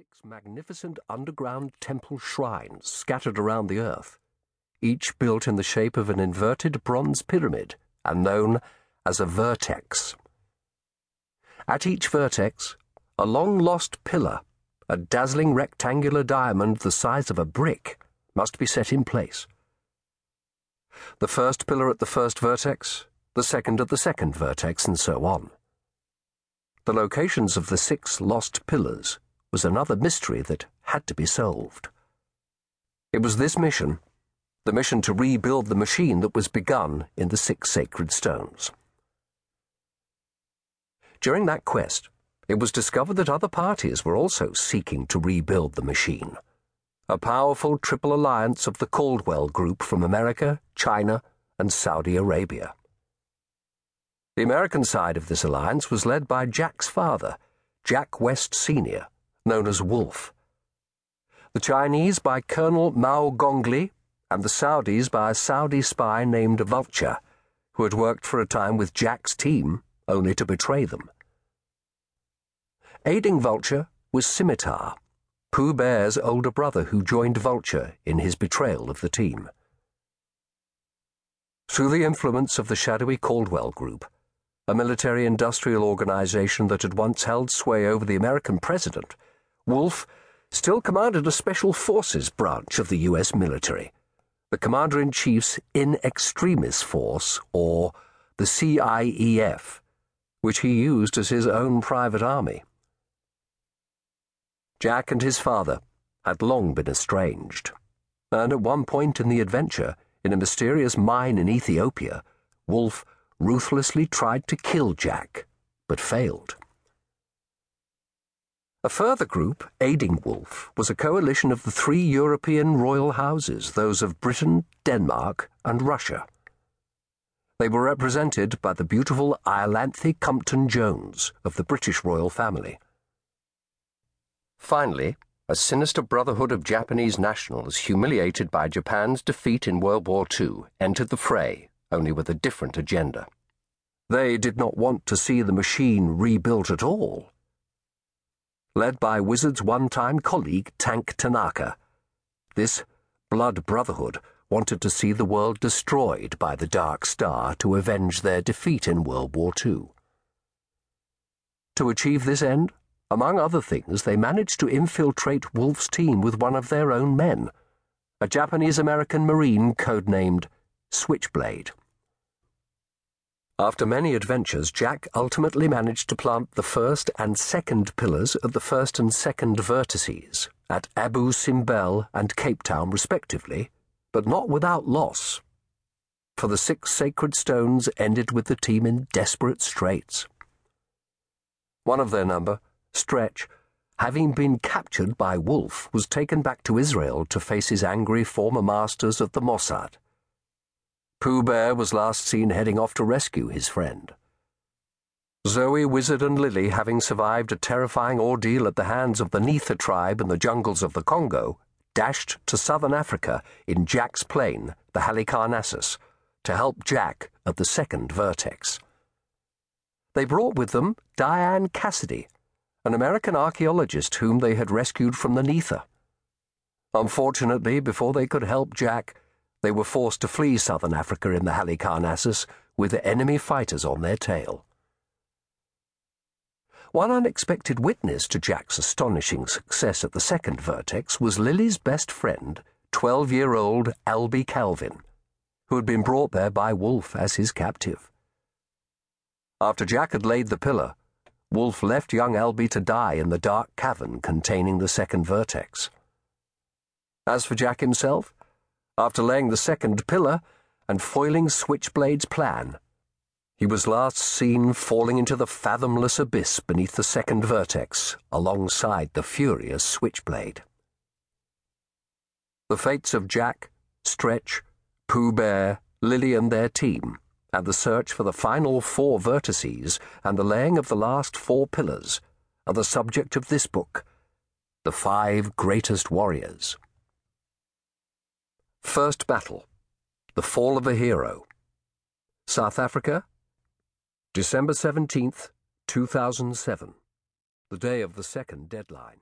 six magnificent underground temple shrines scattered around the earth, each built in the shape of an inverted bronze pyramid and known as a vertex. At each vertex, a long lost pillar, a dazzling rectangular diamond the size of a brick, must be set in place. The first pillar at the first vertex, the second at the second vertex, and so on. The locations of the six lost pillars was another mystery that had to be solved. It was this mission, the mission to rebuild the machine that was begun in the Six Sacred Stones. During that quest, it was discovered that other parties were also seeking to rebuild the machine. A powerful triple alliance of the Caldwell Group from America, China, and Saudi Arabia. The American side of this alliance was led by Jack's father, Jack West Sr., known as Wolf. The Chinese by Colonel Mao Gongli, and the Saudis by a Saudi spy named Vulture, who had worked for a time with Jack's team only to betray them. Aiding Vulture was Scimitar, Pooh Bear's older brother who joined Vulture in his betrayal of the team. Through the influence of the shadowy Caldwell Group, a military industrial organization that had once held sway over the American president, Wolf still commanded a special forces branch of the U.S. military, the Commander in Chief's In Extremis Force, or the CIEF, which he used as his own private army. Jack and his father had long been estranged, and at one point in the adventure, in a mysterious mine in Ethiopia, Wolf ruthlessly tried to kill Jack, but failed. A further group, aiding Wolf, was a coalition of the three European royal houses, those of Britain, Denmark, and Russia. They were represented by the beautiful Iolanthe Compton Jones of the British royal family. Finally, a sinister brotherhood of Japanese nationals humiliated by Japan's defeat in World War II entered the fray, only with a different agenda. They did not want to see the machine rebuilt at all led by Wizard's one time colleague Tank Tanaka. This Blood Brotherhood wanted to see the world destroyed by the Dark Star to avenge their defeat in World War II. To achieve this end, among other things, they managed to infiltrate Wolf's team with one of their own men, a Japanese American Marine codenamed Switchblade. After many adventures, Jack ultimately managed to plant the first and second pillars at the first and second vertices, at Abu Simbel and Cape Town respectively, but not without loss. For the six sacred stones ended with the team in desperate straits. One of their number, Stretch, having been captured by Wolf, was taken back to Israel to face his angry former masters of the Mossad. Pooh Bear was last seen heading off to rescue his friend. Zoe, Wizard, and Lily, having survived a terrifying ordeal at the hands of the Neteru tribe in the jungles of the Congo, dashed to southern Africa in Jack's plane, the Halicarnassus, to help Jack at the second vertex. They brought with them Diane Cassidy, an American archaeologist whom they had rescued from the Neteru. Unfortunately, before they could help Jack, they were forced to flee southern Africa in the Halicarnassus with enemy fighters on their tail. One unexpected witness to Jack's astonishing success at the second vertex was Lily's best friend, 12 year old Alby Calvin, who had been brought there by Wolf as his captive. After Jack had laid the pillar, Wolf left young Albie to die in the dark cavern containing the second vertex. As for Jack himself, after laying the second pillar and foiling Switchblade's plan. He was last seen falling into the fathomless abyss beneath the second vertex, alongside the furious Switchblade. The fates of Jack, Stretch, Pooh Bear, Lily, and their team, and the search for the final four vertices and the laying of the last four pillars are the subject of this book, The Five Greatest Warriors. First Battle The Fall of a Hero. South Africa, December 17th, 2007. The day of the second deadline.